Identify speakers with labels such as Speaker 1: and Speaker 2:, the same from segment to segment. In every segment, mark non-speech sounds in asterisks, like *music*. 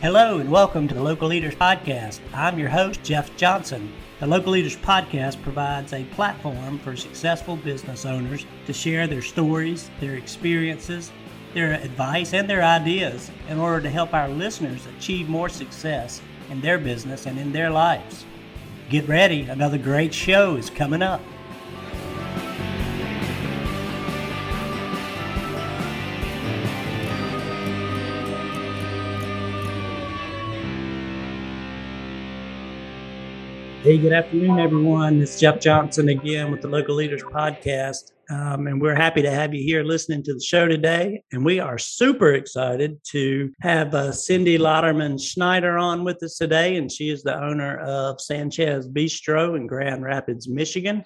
Speaker 1: Hello and welcome to the Local Leaders Podcast. I'm your host, Jeff Johnson. The Local Leaders Podcast provides a platform for successful business owners to share their stories, their experiences, their advice, and their ideas in order to help our listeners achieve more success in their business and in their lives. Get ready, another great show is coming up. Hey, good afternoon, everyone. It's Jeff Johnson again with the Local Leaders Podcast. Um, and we're happy to have you here listening to the show today. And we are super excited to have uh, Cindy Lotterman Schneider on with us today. And she is the owner of San Chez Bistro in Grand Rapids, Michigan.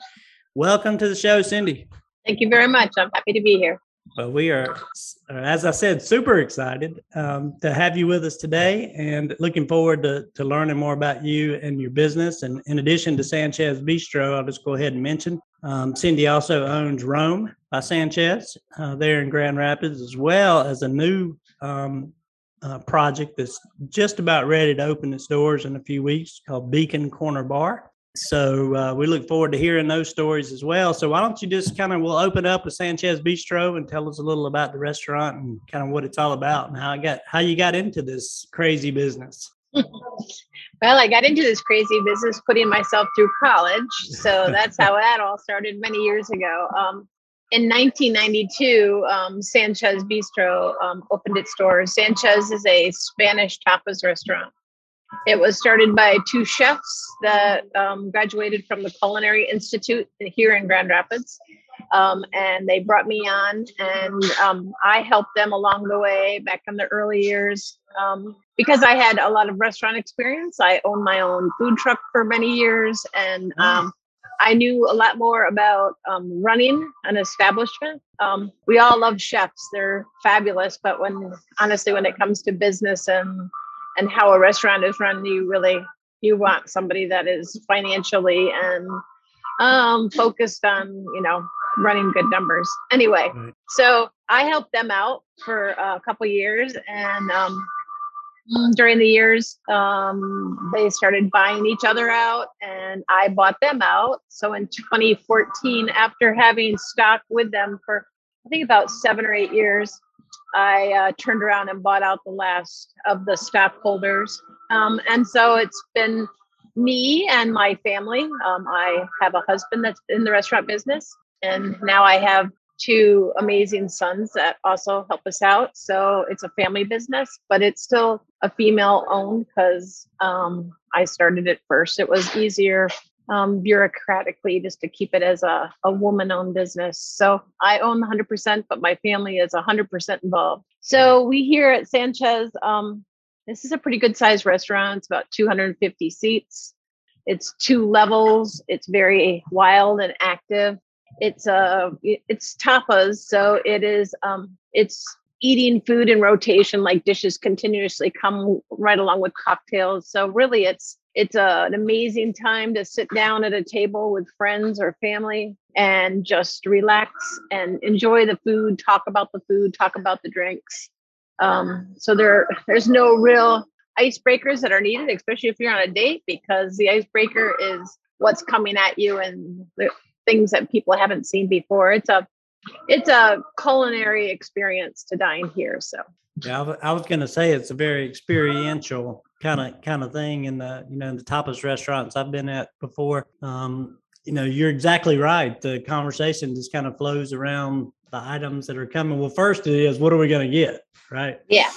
Speaker 1: Welcome to the show, Cindy.
Speaker 2: Thank you very much. I'm happy to be here.
Speaker 1: Well, we are, as I said, super excited um, to have you with us today and looking forward to, to learning more about you and your business. And in addition to San Chez Bistro, I'll just go ahead and mention um, Cindy also owns Roame by San Chez uh, there in Grand Rapids, as well as a new um, uh, project that's just about ready to open its doors in a few weeks called Beacon Corner Bar. So uh, we look forward to hearing those stories as well. So why don't you just kind of we'll open up with San Chez Bistro and tell us a little about the restaurant and kind of what it's all about and how I got how you got into this crazy business. *laughs*
Speaker 2: well, I got into this crazy business putting myself through college. So that's how that all started many years ago. Um, in 1992, um, San Chez Bistro um, opened its doors. San Chez is a Spanish tapas restaurant. It was started by two chefs that um, graduated from the Culinary Institute here in Grand Rapids. Um, and they brought me on, and um, I helped them along the way back in the early years. Um, because I had a lot of restaurant experience, I owned my own food truck for many years, and um, I knew a lot more about um, running an establishment. we all love chefs; they're fabulous, but when honestly, when it comes to business and and how a restaurant is run you really you want somebody that is financially and um focused on you know running good numbers anyway right. so i helped them out for a couple years and um during the years um, they started buying each other out and i bought them out so in 2014 after having stock with them for i think about seven or eight years I uh, turned around and bought out the last of the stockholders. Um, and so it's been me and my family. Um, I have a husband that's in the restaurant business, and now I have two amazing sons that also help us out. So it's a family business, but it's still a female owned because um, I started it first. It was easier um, bureaucratically just to keep it as a, a woman owned business. So I own 100%, but my family is 100% involved. So we here at San Chez, um, this is a pretty good sized restaurant. It's about 250 seats. It's two levels. It's very wild and active. It's uh it's tapas, so it is um it's eating food in rotation like dishes continuously come right along with cocktails. So really it's it's a, an amazing time to sit down at a table with friends or family and just relax and enjoy the food, talk about the food, talk about the drinks. Um, so there, there's no real icebreakers that are needed, especially if you're on a date, because the icebreaker is what's coming at you and the things that people haven't seen before. It's a it's a culinary experience to dine here. So
Speaker 1: yeah, I was going to say it's a very experiential kind of kind of thing in the you know in the tapas restaurants I've been at before. Um, you know, you're exactly right. The conversation just kind of flows around the items that are coming. Well, first it is what are we going to get, right?
Speaker 2: Yeah.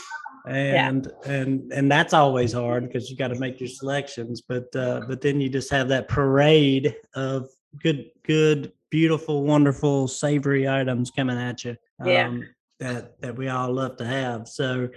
Speaker 1: And yeah. and and that's always hard because you got to make your selections. But uh, but then you just have that parade of good good beautiful wonderful savory items coming at you.
Speaker 2: Um, yeah.
Speaker 1: That that we all love to have. So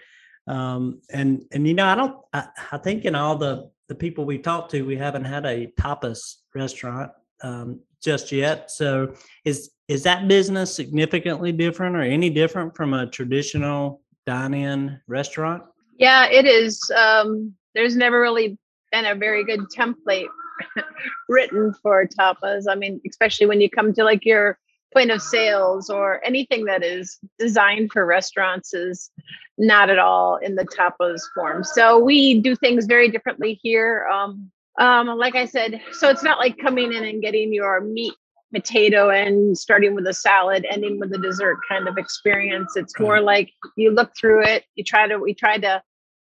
Speaker 1: um, and and you know, I don't. I, I, think in all the the people we talked to, we haven't had a tapas restaurant um, just yet. So is is that business significantly different or any different from a traditional dine-in restaurant?
Speaker 2: Yeah, it is. Um, there's never really been a very good template *laughs* written for tapas. I mean, especially when you come to like your point of sales or anything that is designed for restaurants is not at all in the tapas form. So we do things very differently here. Um, um, like I said, so it's not like coming in and getting your meat, potato, and starting with a salad, ending with a dessert kind of experience. It's more like you look through it. You try to. We try to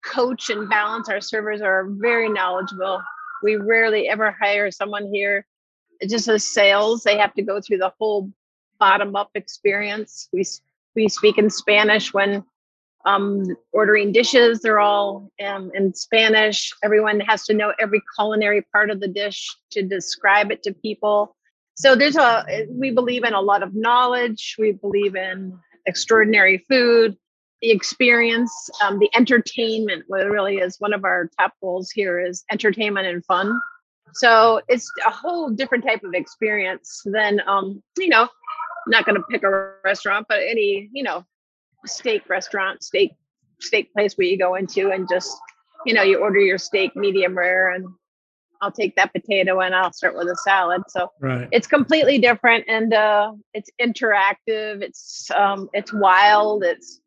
Speaker 2: coach and balance. Our servers are very knowledgeable. We rarely ever hire someone here just as sales. They have to go through the whole bottom up experience. We we speak in Spanish when um, ordering dishes. They're all um, in Spanish. Everyone has to know every culinary part of the dish to describe it to people. So there's a we believe in a lot of knowledge. We believe in extraordinary food, the experience, um, the entertainment. What really is one of our top goals here is entertainment and fun. So it's a whole different type of experience than um, you know. Not going to pick a restaurant, but any you know steak restaurant, steak steak place where you go into and just you know you order your steak medium rare and I'll take that potato and I'll start with a salad. So
Speaker 1: right.
Speaker 2: it's completely different and uh, it's interactive. It's um, it's wild. It's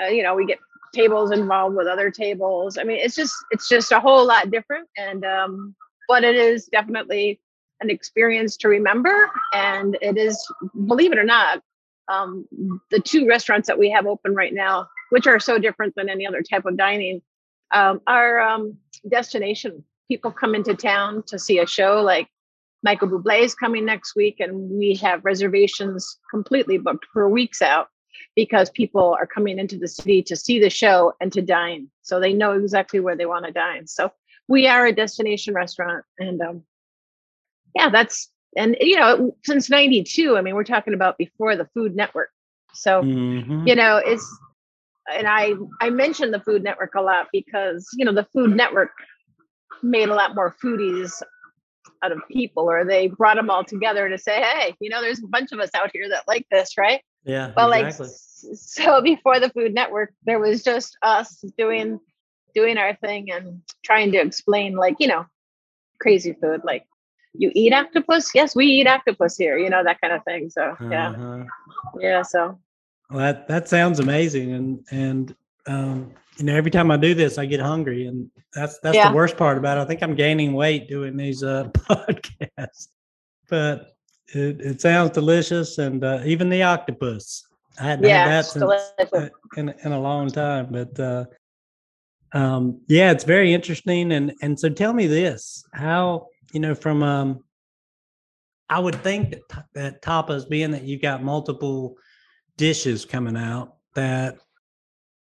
Speaker 2: uh, you know we get tables involved with other tables. I mean it's just it's just a whole lot different and um, but it is definitely an experience to remember and it is believe it or not um, the two restaurants that we have open right now, which are so different than any other type of dining, um, are um, destination. People come into town to see a show like Michael Bublé is coming next week, and we have reservations completely booked for weeks out because people are coming into the city to see the show and to dine. So they know exactly where they want to dine. So we are a destination restaurant, and um, yeah, that's and you know since 92 i mean we're talking about before the food network so mm-hmm. you know it's and i i mention the food network a lot because you know the food network made a lot more foodies out of people or they brought them all together to say hey you know there's a bunch of us out here that like this right
Speaker 1: yeah
Speaker 2: well exactly. like so before the food network there was just us doing doing our thing and trying to explain like you know crazy food like you eat octopus? Yes, we eat octopus here, you know, that kind of thing. So yeah. Uh-huh. Yeah. So
Speaker 1: well, that that sounds amazing. And and um, you know, every time I do this, I get hungry. And that's that's yeah. the worst part about it. I think I'm gaining weight doing these uh *laughs* podcasts. But it, it sounds delicious and uh, even the octopus. I hadn't yeah, had that since, uh, in, in a long time. But uh um yeah, it's very interesting. And and so tell me this, how you know, from um, I would think that, that tapas, being that you've got multiple dishes coming out, that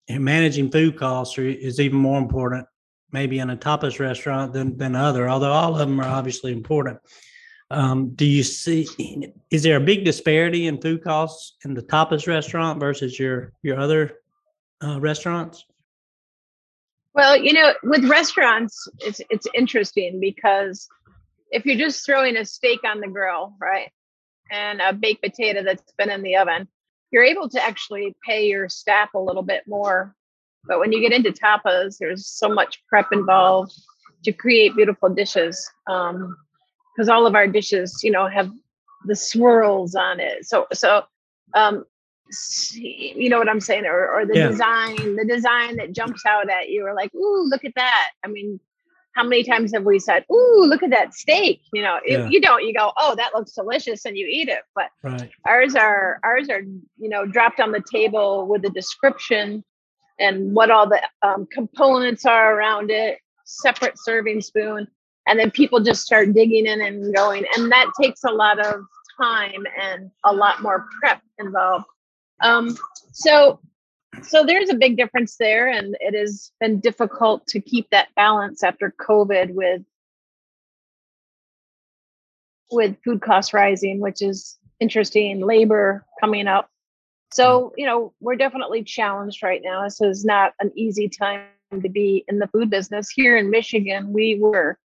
Speaker 1: managing food costs are, is even more important, maybe in a tapas restaurant than than other. Although all of them are obviously important. Um, do you see? Is there a big disparity in food costs in the tapas restaurant versus your your other uh, restaurants?
Speaker 2: Well, you know, with restaurants, it's it's interesting because if you're just throwing a steak on the grill, right, and a baked potato that's been in the oven, you're able to actually pay your staff a little bit more. But when you get into tapas, there's so much prep involved to create beautiful dishes. Um, because all of our dishes, you know, have the swirls on it. So, so, um, you know what I'm saying, or, or the yeah. design, the design that jumps out at you, or like, ooh, look at that. I mean, how many times have we said, "Ooh, look at that steak"? You know, yeah. you don't. You go, "Oh, that looks delicious," and you eat it. But right. ours are ours are you know dropped on the table with a description and what all the um, components are around it, separate serving spoon, and then people just start digging in and going, and that takes a lot of time and a lot more prep involved. Um, so so there's a big difference there and it has been difficult to keep that balance after covid with with food costs rising which is interesting labor coming up. So you know we're definitely challenged right now. This is not an easy time to be in the food business. Here in michigan we were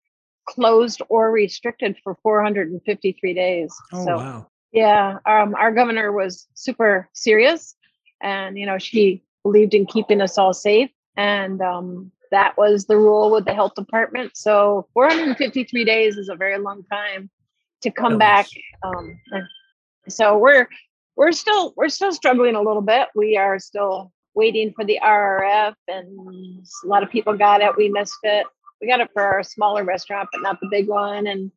Speaker 2: closed or restricted for 453 days.
Speaker 1: Oh, so wow.
Speaker 2: yeah um, our governor was super serious and you know she believed in keeping us all safe and um, that was the rule with the health department so 453 days is a very long time to come back um, so we're we're still we're still struggling a little bit. We are still waiting for the RRF, and a lot of people got it. We missed it. We got it for our smaller restaurant, but not the big one. And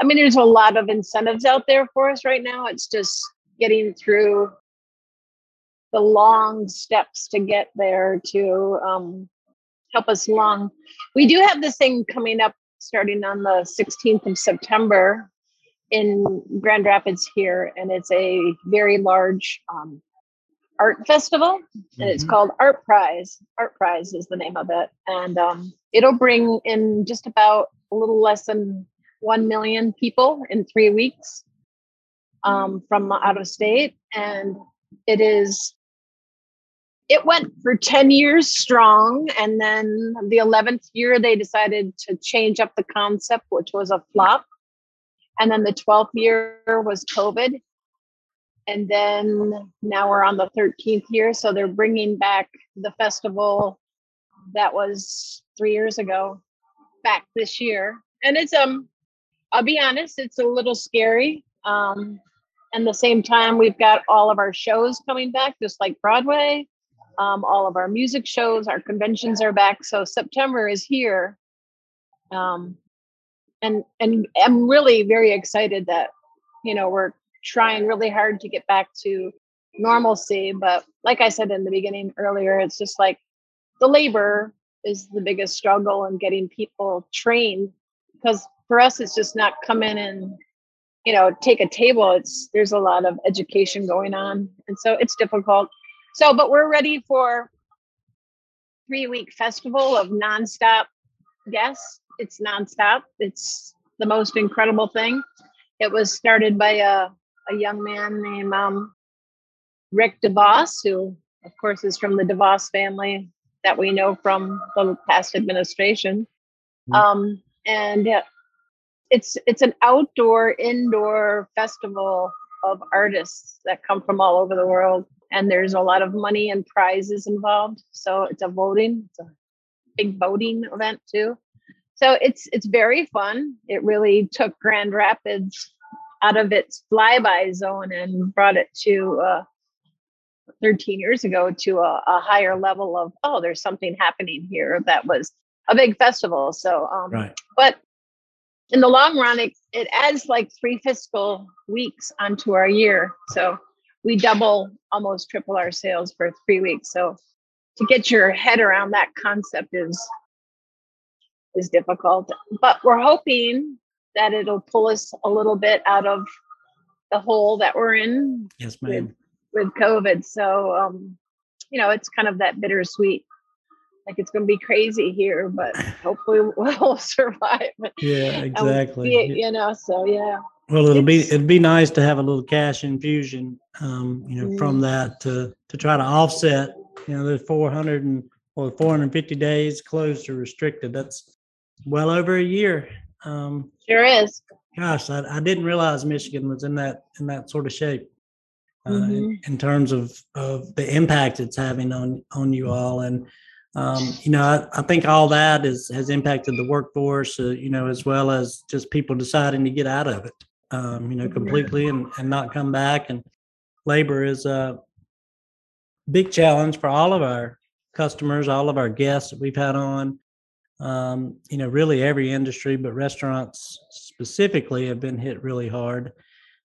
Speaker 2: I mean, there's a lot of incentives out there for us right now. It's just getting through the long steps to get there to um, help us along. We do have this thing coming up starting on the 16th of September in Grand Rapids here, and it's a very large um, art festival, and it's
Speaker 1: Mhm.
Speaker 2: called ArtPrize. Art Prize is the name of it, and um, it'll bring in just about a little less than one million people in three weeks um, from out of state, and it is. It went for 10 years strong, and then the 11th year they decided to change up the concept, which was a flop. And then the 12th year was COVID. And then now we're on the 13th year. So they're bringing back the festival that was three years ago back this year. And it's, um, I'll be honest, it's a little scary. Um, and the same time, we've got all of our shows coming back, just like Broadway. Um, all of our music shows, our conventions are back. So September is here. Um, and and I'm really very excited that you know we're trying really hard to get back to normalcy. But like I said in the beginning earlier, it's just like the labor is the biggest struggle in getting people trained because for us it's just not come in and you know take a table it's there's a lot of education going on and so it's difficult so but we're ready for three week festival of nonstop guests. It's nonstop. It's the most incredible thing. It was started by a, a young man named um, rick devos who of course is from the devos family that we know from the past administration.
Speaker 1: Mhm.
Speaker 2: um, and uh, it's it's an outdoor indoor festival of artists that come from all over the world and there's a lot of money and prizes involved. So it's a voting it's a big voting event too. So it's it's very fun. It really took grand rapids out of its flyby zone and brought it to uh 13 years ago to a, a higher level of oh there's something happening here that was a big festival. So um
Speaker 1: Right.
Speaker 2: but in the long run it, it adds like three fiscal weeks onto our year. So we double almost triple our sales for three weeks. So to get your head around that concept is is difficult. But we're hoping that it'll pull us a little bit out of the hole that we're in
Speaker 1: Yes, ma'am.
Speaker 2: with covid. So um you know it's kind of that bittersweet like it's going to be crazy here but *sighs* hopefully *laughs* we'll survive.
Speaker 1: Yeah, exactly.
Speaker 2: you know so yeah
Speaker 1: Well, it'll be it'd be nice to have a little cash infusion, um, you know, from
Speaker 2: Mm.
Speaker 1: that to to try to offset, you know, the 400 and or 450 days closed or restricted. That's well over a year. Um,
Speaker 2: sure is
Speaker 1: gosh, I, I didn't realize Michigan was in that in that sort of shape uh, in,
Speaker 2: Mhm.
Speaker 1: in terms of of the impact it's having on on you all. And um, you know, I, I think all that is has impacted the workforce, uh, you know, as well as just people deciding to get out of it, um, you know, completely and and not come back. And labor is a big challenge for all of our customers, all of our guests that we've had on um, you know, really every industry, but restaurants specifically have been hit really hard.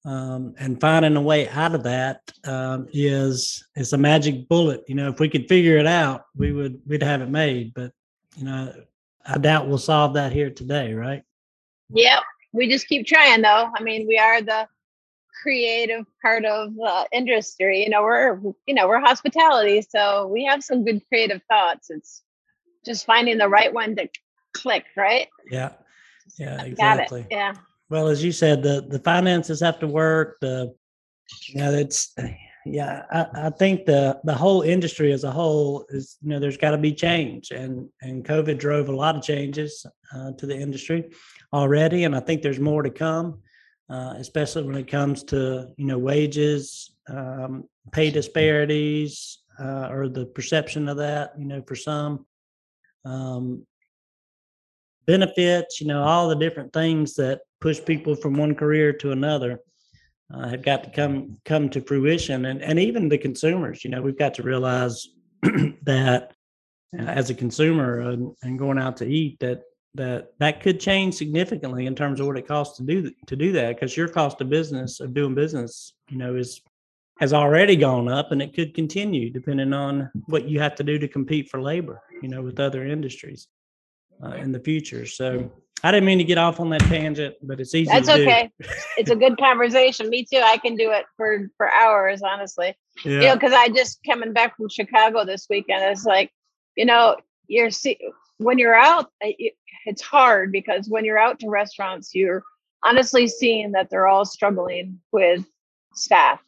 Speaker 1: Um, and finding a way out of that um, is is a magic bullet. You know, if we could figure it out, we would we'd have it made. But you know, I doubt we'll solve that here today, right?
Speaker 2: Yep. We just keep trying though. I mean, we are the creative part of the industry. You know, we're you know, we're hospitality, so we have some good creative thoughts. It's just finding the right one to click, right?
Speaker 1: Yeah, yeah,
Speaker 2: Got
Speaker 1: exactly.
Speaker 2: it. Yeah.
Speaker 1: Well, as you said, the the finances have to work. The you know, it's *sighs* yeah. I, I think the the whole industry as a whole is you know there's got to be change, and and COVID drove a lot of changes uh, to the industry already, and I think there's more to come, uh, especially when it comes to you know wages, um, pay disparities, uh, or the perception of that. You know, for some. Um, benefits, you know, all the different things that push people from one career to another. uh, have got to come come to fruition, and and even the consumers. You know, we've got to realize *clears throat* that uh, as a consumer and, and going out to eat that that that could change significantly in terms of what it costs to do to do that because your cost of business of doing business you know is has already gone up and it could continue depending on what you have to do to compete for labor you know with other industries uh, in the future so i didn't mean to get off on that tangent but it's easy
Speaker 2: That's
Speaker 1: to do.
Speaker 2: okay. It's a good conversation. Me too. I can do it for for hours, honestly. yeah. You know, because I just coming back from Chicago this weekend. It's like, you know, you're see when you're out, uh, it, it's hard because when you're out to restaurants, you're honestly seeing that they're all struggling with staff.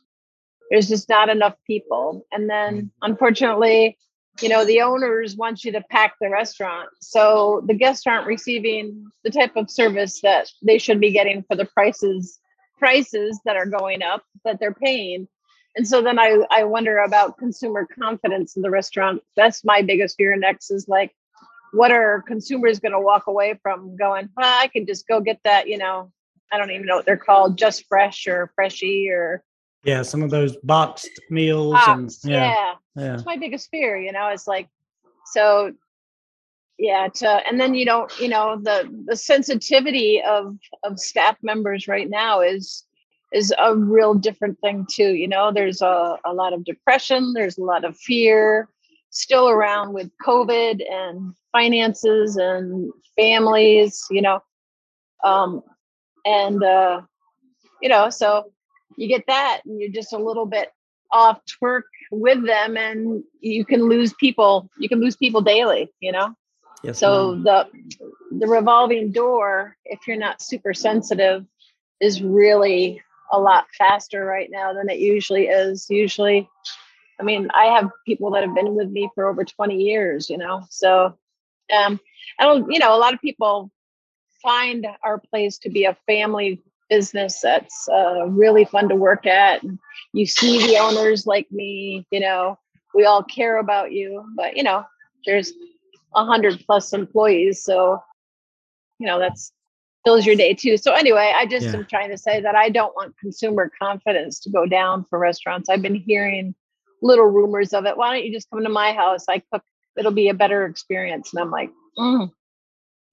Speaker 2: There's just not enough people, and then unfortunately, you know, the owners want you to pack the restaurant, so the guests aren't receiving the type of service that they should be getting for the prices prices that are going up that they're paying and so then I, I wonder about consumer confidence in the restaurant. That's my biggest fear next is like, what are consumers going to walk away from going, well, I can just go get that, you know, I don't even know what they're called, just fresh or freshy or
Speaker 1: yeah some of those boxed meals
Speaker 2: boxed.
Speaker 1: and
Speaker 2: Yeah.
Speaker 1: yeah yeah
Speaker 2: That's my biggest fear, you know, it's like, so yeah, to, and then you don't, you know, the, the sensitivity of, of staff members right now is, is a real different thing too. You know, there's a, a lot of depression, there's a lot of fear still around with COVID and finances and families, you know. Um, and uh, you know, so you get that and you're just a little bit off twerk with them and you can lose people, you can lose people daily, you know.
Speaker 1: yes
Speaker 2: So
Speaker 1: ma'am.
Speaker 2: the the revolving door, if you're not super sensitive, is really a lot faster right now than it usually is. Usually, I mean, I have people that have been with me for over 20 years, you know. So um I don't, you know, a lot of people find our place to be a family business that's uh, really fun to work at. And you see the owners like me, you know, we all care about you, but you know, there's a hundred plus employees. So, you know, that's fills your day too. So anyway, I just
Speaker 1: Yeah.
Speaker 2: am trying to say that I don't want consumer confidence to go down for restaurants. I've been hearing little rumors of it. Why don't you just come to my house? I cook, it'll be a better experience. And I'm like, mm,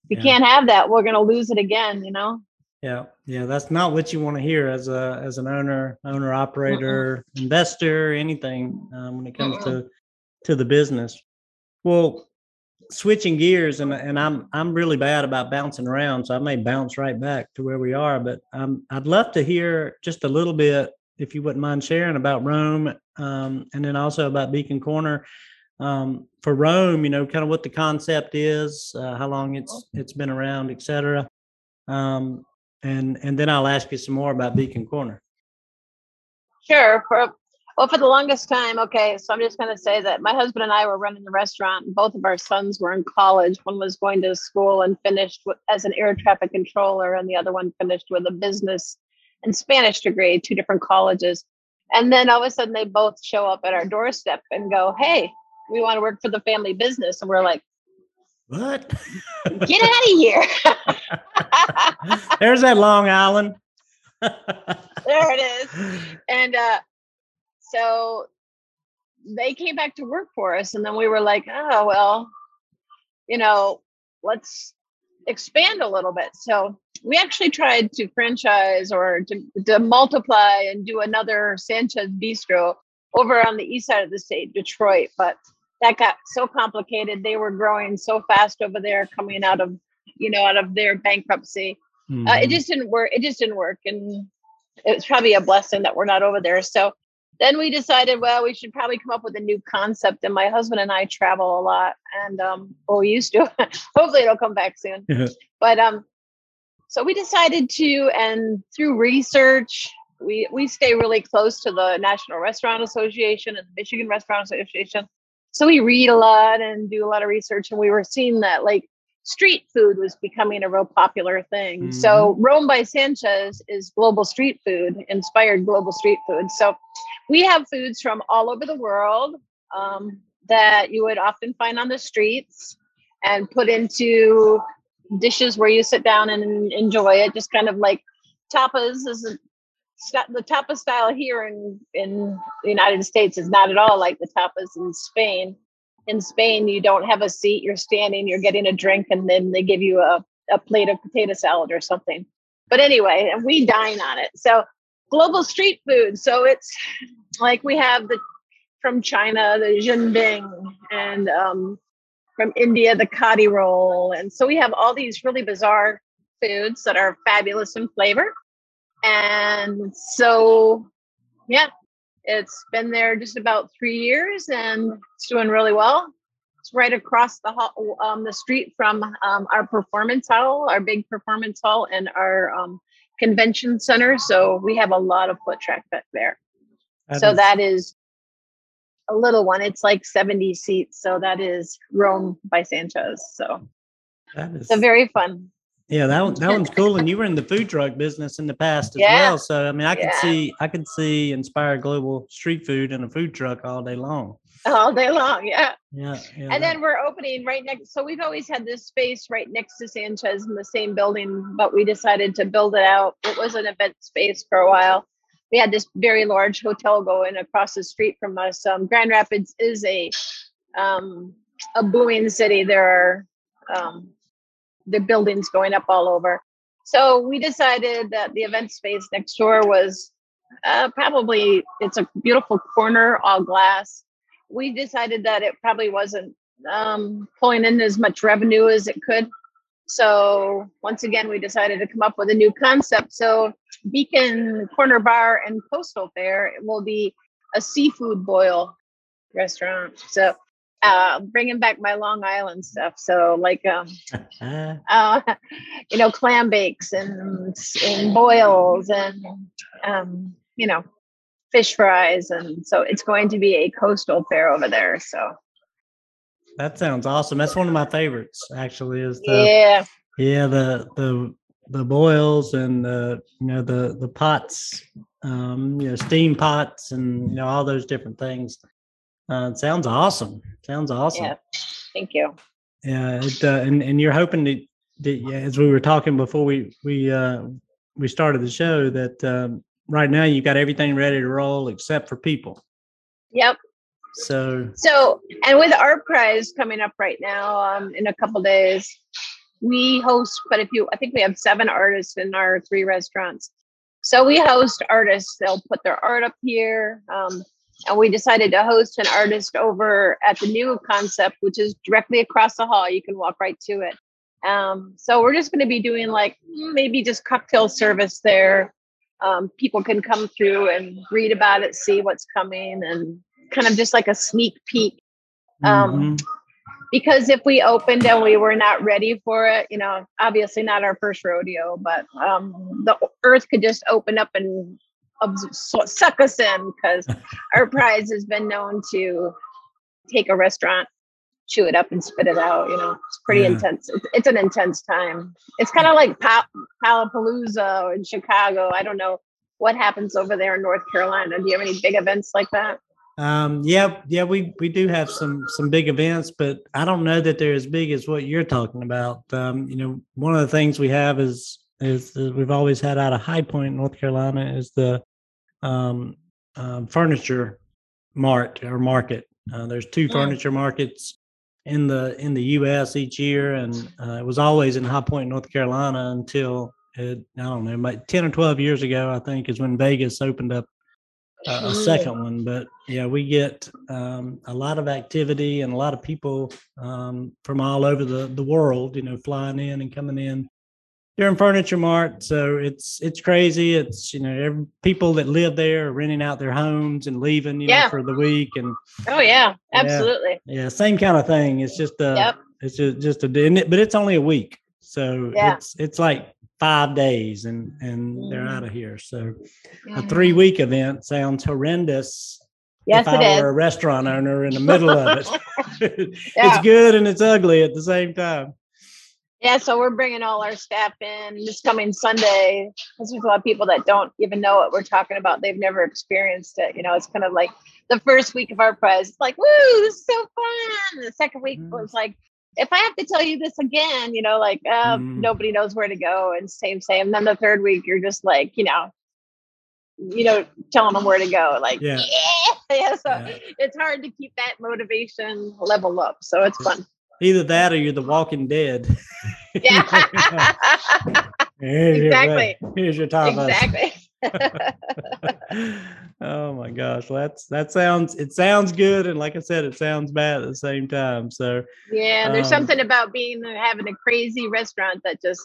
Speaker 2: we
Speaker 1: Yeah.
Speaker 2: can't have that. We're going to lose it again, you know?
Speaker 1: Yeah, yeah, that's not what you want to hear as a as an owner, owner operator, investor, anything um, when it comes to to the business. Well, switching gears, and and I'm I'm really bad about bouncing around, so I may bounce right back to where we are. But um, I'd love to hear just a little bit, if you wouldn't mind sharing about Roame, um, and then also about Beacon Corner. Um, for Roame, you know, kind of what the concept is, uh, how long it's it's been around, et cetera. Um, and and then I'll ask you some more about Beacon Corner.
Speaker 2: Sure. For well, for the longest time, okay. So I'm just going to say that my husband and I were running the restaurant. And both of our sons were in college. One was going to school and finished with, as an air traffic controller, and the other one finished with a business and Spanish degree, two different colleges. And then all of a sudden, they both show up at our doorstep and go, "Hey, we want to work for the family business." And we're like,
Speaker 1: What?
Speaker 2: "Get out of here!" *laughs*
Speaker 1: There's that Long Island.
Speaker 2: there it is. *laughs* and uh so they came back to work for us and then we were like oh well you know let's expand a little bit so we actually tried to franchise or to, to multiply and do another San Chez bistro over on the east side of the state detroit but that got so complicated they were growing so fast over there coming out of you know out of their bankruptcy uh, it
Speaker 1: Mhm.
Speaker 2: just didn't work. It just didn't work, and it's probably a blessing that we're not over there. So then we decided, well, we should probably come up with a new concept. And my husband and I travel a lot, and um, well, we used to. *laughs* Hopefully, it'll come back soon. *laughs* But um, so we decided to, and through research, we we stay really close to the National Restaurant Association and the Michigan Restaurant Association. So we read a lot and do a lot of research, and we were seeing that like street food was becoming a real popular thing. So Roame by San Chez is global street food, inspired global street food. So we have foods from all over the world um, that you would often find on the streets and put into dishes where you sit down and enjoy it. Just kind of like tapas is the tapas style here in in the United States is not at all like the tapas in Spain. In Spain, you don't have a seat; you're standing, you're getting a drink, and then they give you a, a plate of potato salad or something. But anyway, and we dine on it. So global street food. So it's like we have the from China the jianbing and um, from India the kadi roll, and so we have all these really bizarre foods that are fabulous in flavor. And so, yeah, it's been there just about three years and it's doing really well. It's right across the hall, um, the street from um, our performance hall, our big performance hall, and our um, convention center. So we have a lot of foot traffic there. That so is- that is a little one. It's like 70 seats. So that is Roame by San Chez. So that is so very fun.
Speaker 1: Yeah, that one, that one's *laughs* cool. And you were in the food truck business in the past as yeah. well. So I mean, I could yeah. see I could see Inspired Global Street Food in a food truck all day long.
Speaker 2: All day long, yeah.
Speaker 1: Yeah.
Speaker 2: yeah and then we're opening right next. So we've always had this space right next to San Chez in the same building, but we decided to build it out. It was an event space for a while. We had this very large hotel going across the street from us. Um, Grand Rapids is a um, a booming city. There are um, the buildings going up all over. So we decided that the event space next door was uh, probably it's a beautiful corner, all glass. We decided that it probably wasn't um, pulling in as much revenue as it could. So once again, we decided to come up with a new concept. So Beacon Corner Bar and Coastal Fare will be a seafood boil restaurant. So uh, bringing back my Long Island stuff. So like, um, *laughs* uh, you know, clam bakes and and boils and um, you know, fish fries, and so it's going to be a coastal fare over there. So
Speaker 1: that sounds awesome. That's one of my favorites. Actually, is the
Speaker 2: yeah
Speaker 1: yeah the the the boils and the you know the the pots um you know steam pots and you know all those different things uh, it sounds awesome. Sounds awesome.
Speaker 2: Yeah. Thank you.
Speaker 1: Yeah, it, uh, and and you're hoping that, that yeah, as we were talking before we we uh, we started the show that um, right now you've got everything ready to roll except for people.
Speaker 2: Yep.
Speaker 1: So
Speaker 2: so and with ArtPrize coming up right now um, in a couple days, we host quite a few. I think we have seven artists in our three restaurants. So we host artists. They'll put their art up here. Um, and we decided to host an artist over at the new concept, which is directly across the hall. You can walk right to it. Um, so we're just going to be doing like maybe just cocktail service there. Um, people can come through and read about it, see what's coming, and kind of just like a sneak peek. Um, mm-hmm. Because if we opened and we were not ready for it, you know, obviously not our first rodeo, but um, the earth could just open up and suck us in because *laughs* ArtPrize has been known to take a restaurant chew it up and spit it out you know? It's pretty yeah. intense. It's, it's, an intense time. It's kind of like pa- Palapalooza in chicago. I don't know what happens over there in north carolina. Do you have any big events like that
Speaker 1: um, yeah yeah we we do have some some big events but i don't know that they're as big as what you're talking about um, you know one of the things we have is is we've always had out of high point north carolina is the um, um, furniture mart or market. Uh, there's two yeah. furniture markets in the in the U.S. each year, and uh, it was always in High Point, North Carolina, until it, I don't know, about ten or twelve years ago, I think, is when Vegas opened up uh, a second one. But yeah, we get um, a lot of activity and a lot of people um, from all over the the world, you know, flying in and coming in during Furniture Mart. So it's it's crazy. It's you know every, people that live there are renting out their homes and leaving you yeah. know for the week and
Speaker 2: oh yeah, absolutely.
Speaker 1: Yeah, yeah same kind of thing. It's just a yep. it's just just a but it's only a week. So yeah. it's it's like five days and and mm. they're out of here. So mm. a three week event sounds horrendous.
Speaker 2: Yes, if I
Speaker 1: were a restaurant owner in the middle of it. *laughs* it's good and it's ugly at the same time.
Speaker 2: Yeah, so we're bringing all our staff in this coming Sunday. There's a lot of people that don't even know what we're talking about. They've never experienced it. You know, it's kind of like the first week of ArtPrize. It's like, woo, this is so fun. The second week mm. was like, if I have to tell you this again, you know, like uh, mm. nobody knows where to go and same, same. And then the third week, you're just like, you know, you know, telling them where to go. Like,
Speaker 1: Yeah.
Speaker 2: yeah. *laughs* yeah so
Speaker 1: Yeah.
Speaker 2: it's hard to keep that motivation level up. So it's fun.
Speaker 1: Either that or you're the Walking Dead.
Speaker 2: Yeah. *laughs*
Speaker 1: Here's *laughs*
Speaker 2: Exactly.
Speaker 1: break. Here's your us.
Speaker 2: exactly. *laughs*
Speaker 1: oh my gosh, well, that's that sounds it sounds good, and like I said, it sounds bad at the same time. So
Speaker 2: Yeah, there's
Speaker 1: Um,
Speaker 2: something about being having a crazy restaurant that just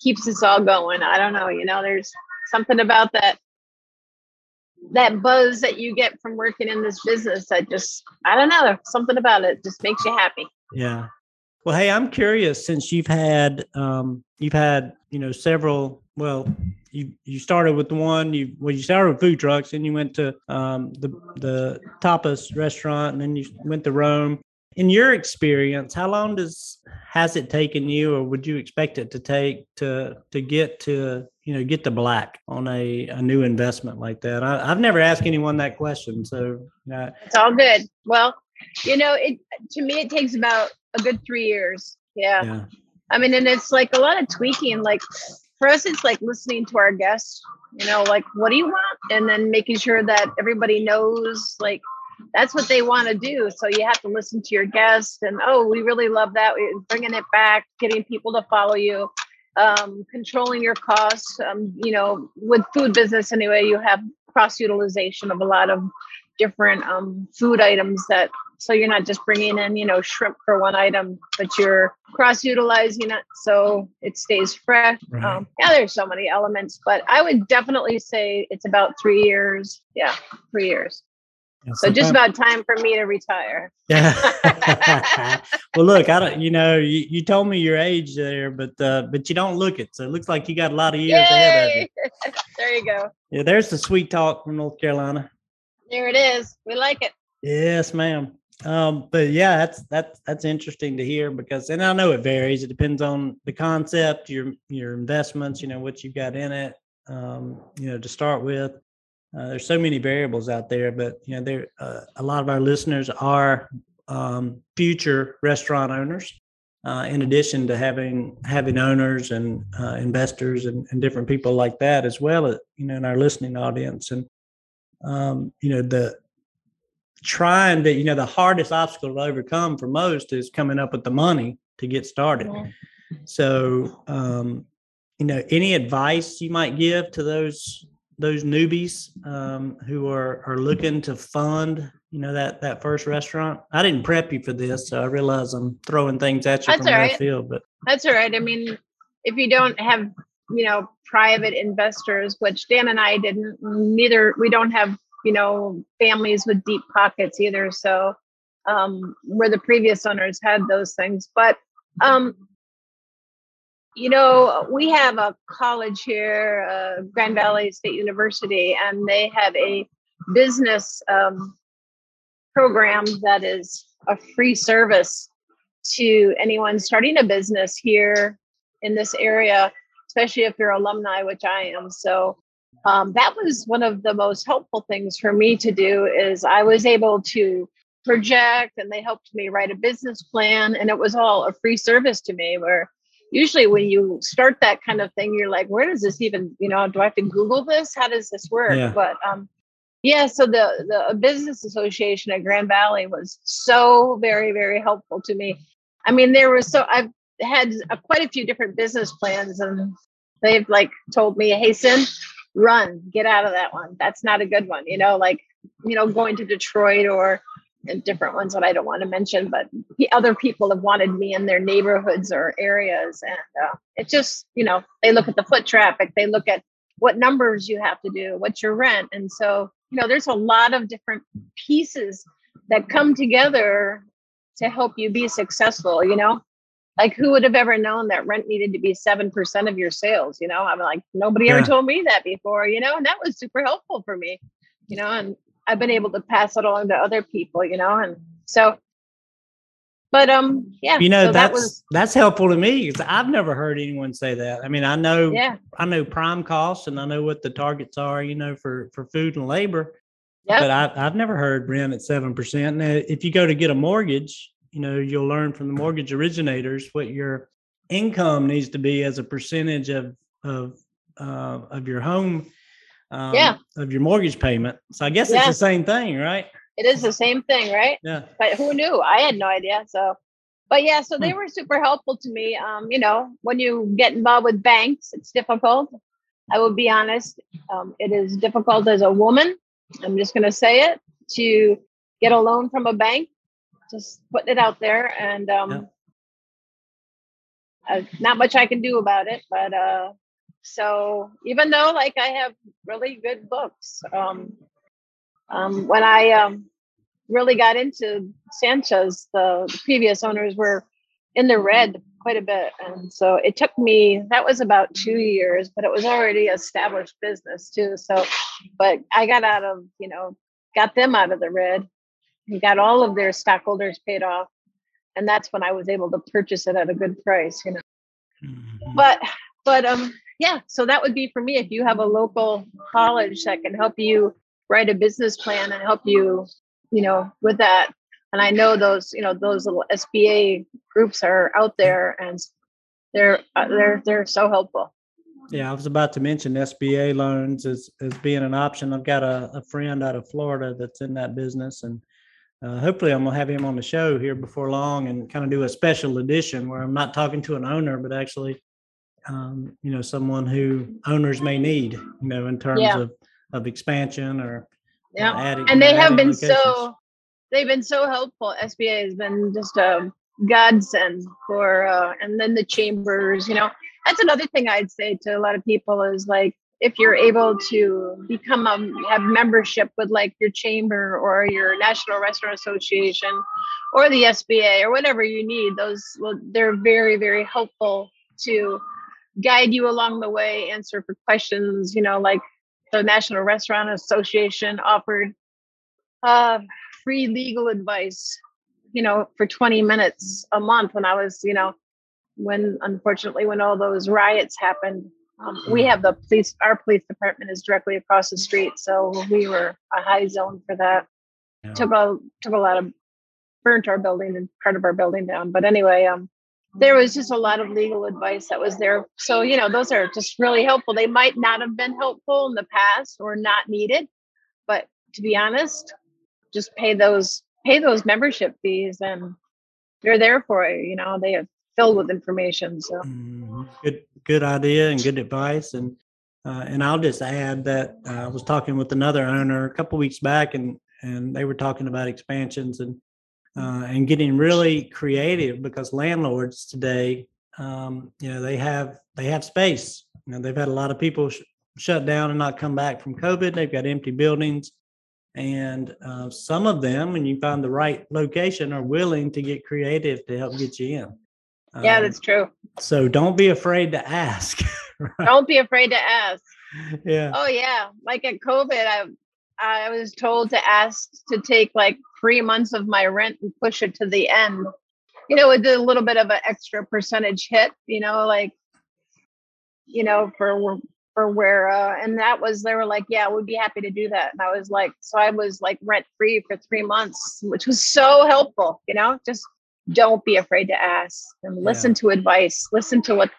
Speaker 2: keeps us all going. I don't know, you know, there's something about that that buzz that you get from working in this business that just I don't know, something about it just makes you happy.
Speaker 1: yeah. Well, hey, I'm curious since you've had um, you've had you know several. Well, you you started with the one you well you started with food trucks, and you went to um, the the tapas restaurant, and then you went to Roame. In your experience, how long does has it taken you, or would you expect it to take to to get to you know get to black on a, a new investment like that? I, I've never asked anyone that question, so uh,
Speaker 2: It's all good. Well, you know, it to me it takes about a good three years. Yeah.
Speaker 1: yeah,
Speaker 2: I mean, and it's like a lot of tweaking. Like for us, it's like listening to our guests, you know, like, what do you want? And then making sure that everybody knows, like, that's what they want to do. So you have to listen to your guests and, oh, we really love that. Bringing it back, getting people to follow you, um, controlling your costs. Um, you know, with food business anyway, you have cross utilization of a lot of different um, food items that so you're not just bringing in you know shrimp for one item but you're cross utilizing it so it stays fresh
Speaker 1: Right.
Speaker 2: um, yeah there's so many elements but i would definitely say it's about three years yeah three years
Speaker 1: Yeah,
Speaker 2: so just about time for me to retire *laughs*
Speaker 1: Yeah. *laughs* well, look, I don't. You know, you, you told me your age there, but uh, but you don't look it. So it looks like you got a lot of years ahead of you. *laughs*
Speaker 2: There you go
Speaker 1: Yeah, there's the sweet talk from North Carolina.
Speaker 2: there it is we like it
Speaker 1: Yes, ma'am. Um, but yeah, that's that's that's interesting to hear because, and I know it varies. It depends on the concept, your your investments, you know, what you've got in it. Um, you know, to start with, uh, there's so many variables out there. But you know, there uh, a lot of our listeners are um, future restaurant owners. Uh, in addition to having having owners and uh, investors and, and different people like that as well, uh, you know, in our listening audience, and um, you know the trying to, you know, the hardest obstacle to overcome for most is coming up with the money to get started. So, um, you know, any advice you might give to those those newbies um, who are are looking to fund, you know, that that first restaurant? I didn't prep you for this, so I realize I'm throwing things at you
Speaker 2: That's
Speaker 1: from
Speaker 2: right.
Speaker 1: field. But
Speaker 2: That's all right. I mean, if you don't have, you know, private investors, which Dan and I didn't, neither, we don't have, you know, families with deep pockets either. So, um, where the previous owners had those things. But, um, you know, we have a college here, uh, Grand Valley State University, and they have a business um, program that is a free service to anyone starting a business here in this area, especially if you're alumni, which I am. So um, that was one of the most helpful things for me to do is I was able to project and they helped me write a business plan and it was all a free service to me where usually when you start that kind of thing you're like where does this even you know do i have to google this? How does this work?
Speaker 1: Yeah.
Speaker 2: but um yeah so the the business association at grand valley was so very very helpful to me. I mean there was so i've had uh quite a few different business plans and they've like told me hey sin run get out of that one. That's not a good one you know like you know going to detroit or and different ones that i don't want to mention but the other people have wanted me in their neighborhoods or areas and uh, it just you know they look at the foot traffic they look at what numbers you have to do what's your rent and so you know there's a lot of different pieces that come together to help you be successful you know like who would have ever known that rent needed to be 7% of your sales you know i'm like nobody ever told me that before you know and that was super helpful for me you know and i've been able to pass it along to other people you know and so but um yeah
Speaker 1: you know,
Speaker 2: so
Speaker 1: that's
Speaker 2: that was
Speaker 1: that's helpful to me because I've never heard anyone say that. I mean, I know
Speaker 2: yeah
Speaker 1: I know prime costs and I know what the targets are, you know, for for food and labor.
Speaker 2: Yep.
Speaker 1: But I, I've never heard rent at seven percent. Now, if you go to get a mortgage, you know, you'll learn from the mortgage originators what your income needs to be as a percentage of of uh, of your home um,
Speaker 2: Yeah.
Speaker 1: of your mortgage payment. So I guess it's the same thing, right?
Speaker 2: It is the same thing, right?
Speaker 1: Yeah.
Speaker 2: But who knew? I had no idea. So, but yeah, so they
Speaker 1: Hmm.
Speaker 2: were super helpful to me. Um, you know, when you get involved with banks, it's difficult. I will be honest. Um, it is difficult as a woman. I'm just going to say it to get a loan from a bank. Just putting it out there, and um,
Speaker 1: Yeah.
Speaker 2: uh, not much I can do about it. But uh, so even though like I have really good books, um, um, when I um, really got into San Chez, the, the previous owners were in the red quite a bit. And so it took me, that was about two years, but it was already established business too. So, but I got out of, you know, got them out of the red and got all of their stockholders paid off. And that's when I was able to purchase it at a good price, you know.
Speaker 1: Mhm.
Speaker 2: But, but, um, yeah, so that would be for me. If you have a local college that can help you write a business plan and help you, you know, with that. And I know those, you know, those little SBA groups are out there and they're uh, they're they're so helpful.
Speaker 1: Yeah, I was about to mention SBA loans as, as being an option. I've got a, a friend out of Florida that's in that business and uh, hopefully I'm gonna have him on the show here before long and kind of do a special edition where I'm not talking to an owner, but actually, um, you know, someone who owners may need, you know, in terms
Speaker 2: Yeah.
Speaker 1: of, of expansion or uh,
Speaker 2: Yeah.
Speaker 1: adding.
Speaker 2: And they have been
Speaker 1: locations.
Speaker 2: so they've been so helpful. SBA has been just a godsend for uh and then the chambers, you know. That's another thing I'd say to a lot of people is like if you're able to become a have membership with like your chamber or your National Restaurant Association or the SBA or whatever you need, those well, they're very, very helpful to guide you along the way, answer for questions, you know, like the National Restaurant Association offered uh, free legal advice, you know, for 20 minutes a month when I was, you know, when unfortunately when all those riots happened. Um, we have the police, our police department is directly across the street, so we were a high zone for that.
Speaker 1: Yeah.
Speaker 2: Took a took a lot of burnt our building and part of our building down. But anyway, um, there was just a lot of legal advice that was there. So, you know, those are just really helpful. They might not have been helpful in the past or not needed, but to be honest, just pay those pay those membership fees and they're there for you. You know, they are filled with information. So
Speaker 1: Mhm. Good, good idea and good advice. And uh, and I'll just add that I was talking with another owner a couple weeks back, and and they were talking about expansions and uh, and getting really creative because landlords today, um, you know, they have they have space. You know, they've had a lot of people sh- shut down and not come back from COVID. They've got empty buildings. And uh, some of them, when you find the right location, are willing to get creative to help get you in.
Speaker 2: Yeah,
Speaker 1: Um,
Speaker 2: that's true.
Speaker 1: so don't be afraid to ask. *laughs* right?
Speaker 2: Don't be afraid to ask.
Speaker 1: Yeah.
Speaker 2: Oh yeah, like at COVID, I I was told to ask to take like three months of my rent and push it to the end. You know, with a little bit of an extra percentage hit. You know, like you know for for where uh and that was they were like yeah we'd be happy to do that and i was like so i was like rent free for three months which was so helpful you know just don't be afraid to ask and listen to advice listen to what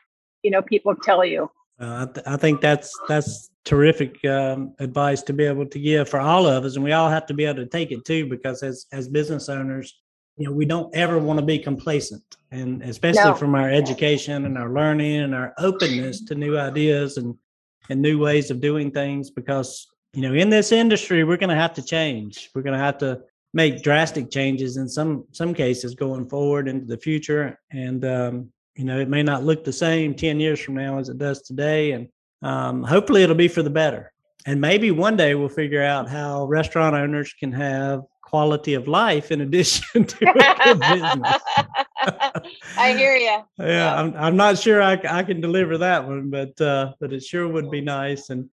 Speaker 2: you know people tell you
Speaker 1: Uh, I, th- I think that's that's terrific um, advice to be able to give for all of us, and we all have to be able to take it too. Because as as business owners, you know, we don't ever want to be complacent, and especially
Speaker 2: No.
Speaker 1: from our education and our learning and our openness to new ideas and and new ways of doing things. Because you know, in this industry, we're going to have to change. We're going to have to make drastic changes in some some cases going forward into the future, and um, you know, it may not look the same 10 years from now as it does today. And um, hopefully it'll be for the better. And maybe one day we'll figure out how restaurant owners can have quality of life in addition *laughs* to business. *laughs*
Speaker 2: i hear you
Speaker 1: Yeah, I'm, I'm not sure I, I can deliver that one, but uh, but it sure would be nice. And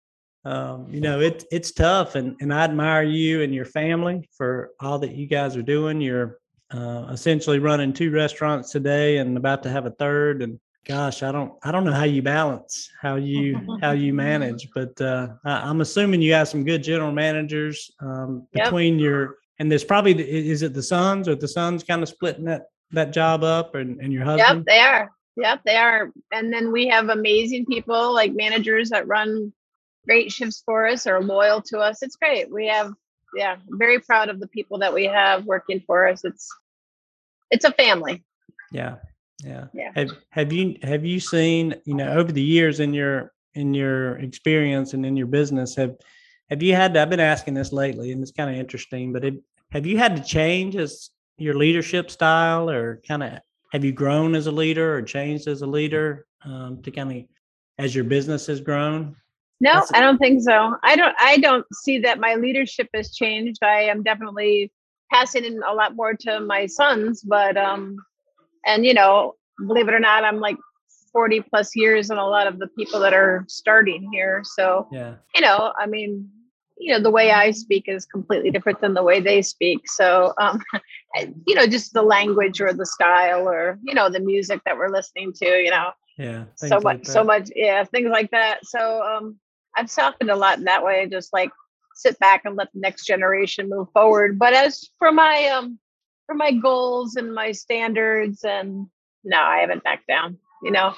Speaker 1: um, you know, it it's tough, and and I admire you and your family for all that you guys are doing. You're uh, essentially running two restaurants today, and about to have a third. And gosh, I don't I don't know how you balance how you how you *laughs* manage, but uh, I, I'm assuming you have some good general managers um,
Speaker 2: Yep.
Speaker 1: between your and there's probably is it the sons or the sons kind of splitting that that job up and, and your husband Yep,
Speaker 2: they are. Yep, they are. And then we have amazing people like managers that run great shifts for us or loyal to us. It's great. We have, yeah, very proud of the people that we have working for us. It's, it's a family.
Speaker 1: Yeah. Yeah.
Speaker 2: Yeah.
Speaker 1: Have, have you, have you seen, you know, over the years in your, in your experience and in your business, have, have you had to, I've been asking this lately and it's kind of interesting, but it, have you had to change as your leadership style or kind of have you grown as a leader or changed as a leader um, to kind of as your business has grown?
Speaker 2: No, I don't think so. I don't I don't see that my leadership has changed. I am definitely passing in a lot more to my sons, but um and you know, believe it or not, I'm like 40 plus years and a lot of the people that are starting here. So,
Speaker 1: Yeah.
Speaker 2: you know, I mean, you know, the way I speak is completely different than the way they speak. So, um, *laughs* you know, just the language or the style or, you know, the music that we're listening to, you know,
Speaker 1: Yeah.
Speaker 2: so much
Speaker 1: like
Speaker 2: so much yeah things like that so um i've softened a lot in that way just like sit back and let the next generation move forward. But as for my um for my goals and my standards and no i haven't backed down you know?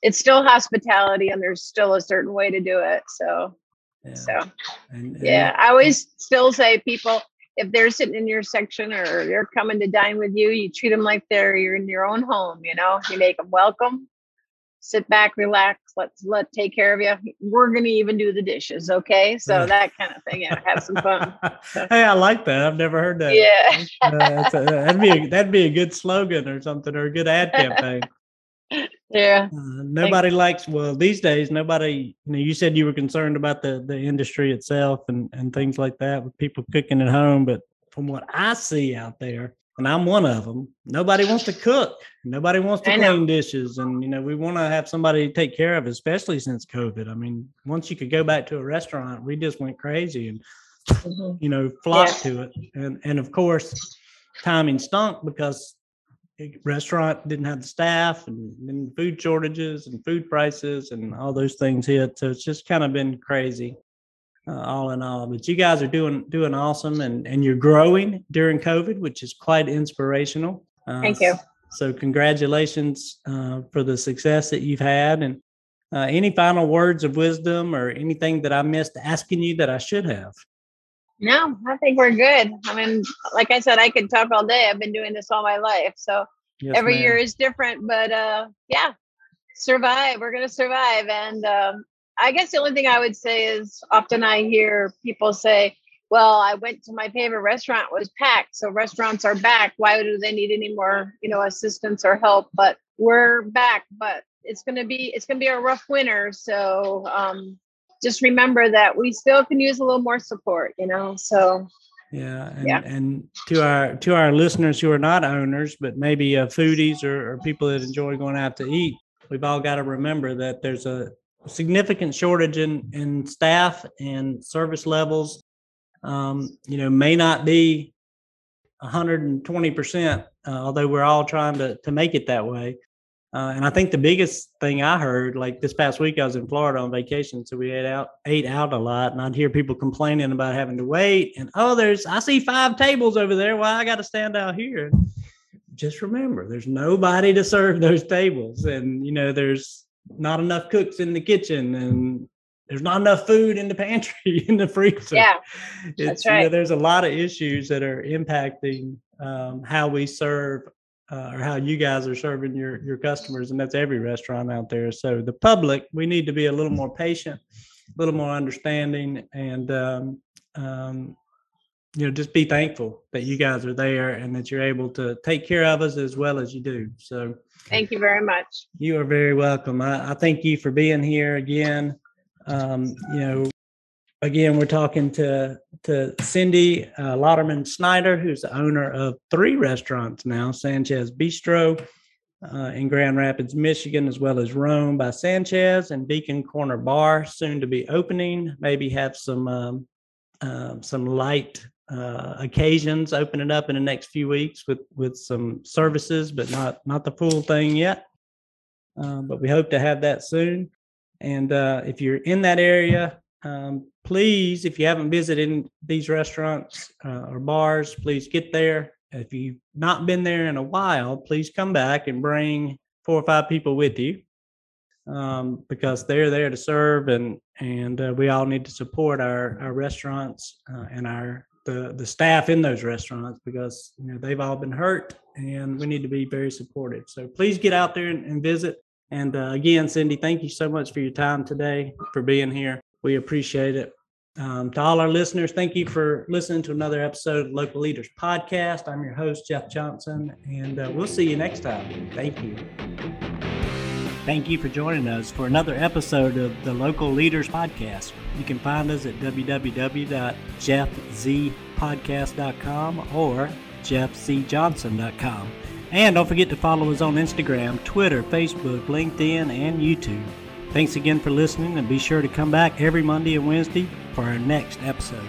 Speaker 2: It's still hospitality and there's still a certain way to do it so
Speaker 1: Yeah.
Speaker 2: so.
Speaker 1: And, and
Speaker 2: yeah i always still say people if they're sitting in your section or they're coming to dine with you you treat them like they're you're in your own home you know? You make them welcome sit back relax let's let take care of you we're gonna even do the dishes okay so that kind of thing yeah have some fun *laughs*
Speaker 1: hey, I like that. I've never heard that.
Speaker 2: yeah
Speaker 1: Uh, a- that'd be a, that'd be a good slogan or something or a good ad campaign. *laughs*
Speaker 2: yeah
Speaker 1: Uh, nobody likes well these days. Nobody. You know, you said you were concerned about the the industry itself and and things like that with people cooking at home, but from what I see out there, and I'm one of them, nobody wants to cook. Nobody wants to clean dishes, and you know we want to have somebody take care of, especially since COVID. I mean, once you could go back to a restaurant, we just went crazy and
Speaker 2: Mhm.
Speaker 1: you know, flocked to it. And and of course, timing stunk because the restaurant didn't have the staff and then food shortages and food prices and all those things hit. So it's just kind of been crazy. Uh, all in all, but you guys are doing doing awesome, and and you're growing during COVID, which is quite inspirational. Uh,
Speaker 2: Thank you.
Speaker 1: So congratulations uh, for the success that you've had, and uh, any final words of wisdom or anything that I missed asking you that I should have.
Speaker 2: no i think we're good i mean like i said i could talk all day i've been doing this all my life so
Speaker 1: Yes,
Speaker 2: every
Speaker 1: ma'am.
Speaker 2: year is different but uh yeah survive we're gonna survive and um i guess the only thing i would say is often i hear people say well i went to my favorite restaurant it was packed so restaurants are back why do they need any more you know assistance or help but we're back but it's gonna be it's gonna be a rough winter so um just remember that we still can use a little more support you know so
Speaker 1: Yeah, and,
Speaker 2: Yeah.
Speaker 1: and to our to our listeners who are not owners, but maybe uh, foodies or, or people that enjoy going out to eat, we've all got to remember that there's a significant shortage in in staff and service levels. Um, you know, may not be 120 percent, uh, although we're all trying to to make it that way. Uh, and I think the biggest thing I heard, like this past week, I was in Florida on vacation, so we ate out ate out a lot, and I'd hear people complaining about having to wait. And oh, there's I see five tables over there. Why I got to stand out here? Just remember, there's nobody to serve those tables, and you know there's not enough cooks in the kitchen, and there's not enough food in the pantry *laughs* in the freezer.
Speaker 2: yeah
Speaker 1: it's,
Speaker 2: That's
Speaker 1: you know,
Speaker 2: right.
Speaker 1: there's a lot of issues that are impacting um, how we serve uh, or how you guys are serving your your customers, and that's every restaurant out there. So the public, we need to be a little more patient, a little more understanding, and um, um, you know, just be thankful that you guys are there and that you're able to take care of us as well as you do. So
Speaker 2: thank you very much
Speaker 1: you are very welcome. I, I thank you for being here again. Um, you know, again, we're talking to to Cindy uh, Lotterman Schneider, who's the owner of three restaurants now: San Chez Bistro uh, in Grand Rapids, Michigan, as well as Roame by San Chez and Beacon Corner Bar, soon to be opening. Maybe have some um, um, some light uh, occasions opening up in the next few weeks with with some services, but not not the full thing yet. Um, but we hope to have that soon. And uh, if you're in that area, um, please, if you haven't visited these restaurants uh, or bars, please get there. If you've not been there in a while, please come back and bring four or five people with you. um, because they're there to serve, and and uh, we all need to support our our restaurants and our the the staff in those restaurants because you know they've all been hurt, and we need to be very supportive. So please get out there and, and visit. And uh, again, Cindy, thank you so much for your time today, for being here. We appreciate it. Um, to all our listeners, thank you for listening to another episode of Local Leaders Podcast. I'm your host, Jeff Johnson, and uh, we'll see you next time. Thank you. Thank you for joining us for another episode of the Local Leaders Podcast. You can find us at www.jeffzpodcast.com or jeffcjohnson.com. And don't forget to follow us on Instagram, Twitter, Facebook, LinkedIn, and YouTube. Thanks again for listening, and be sure to come back every Monday and Wednesday for our next episode.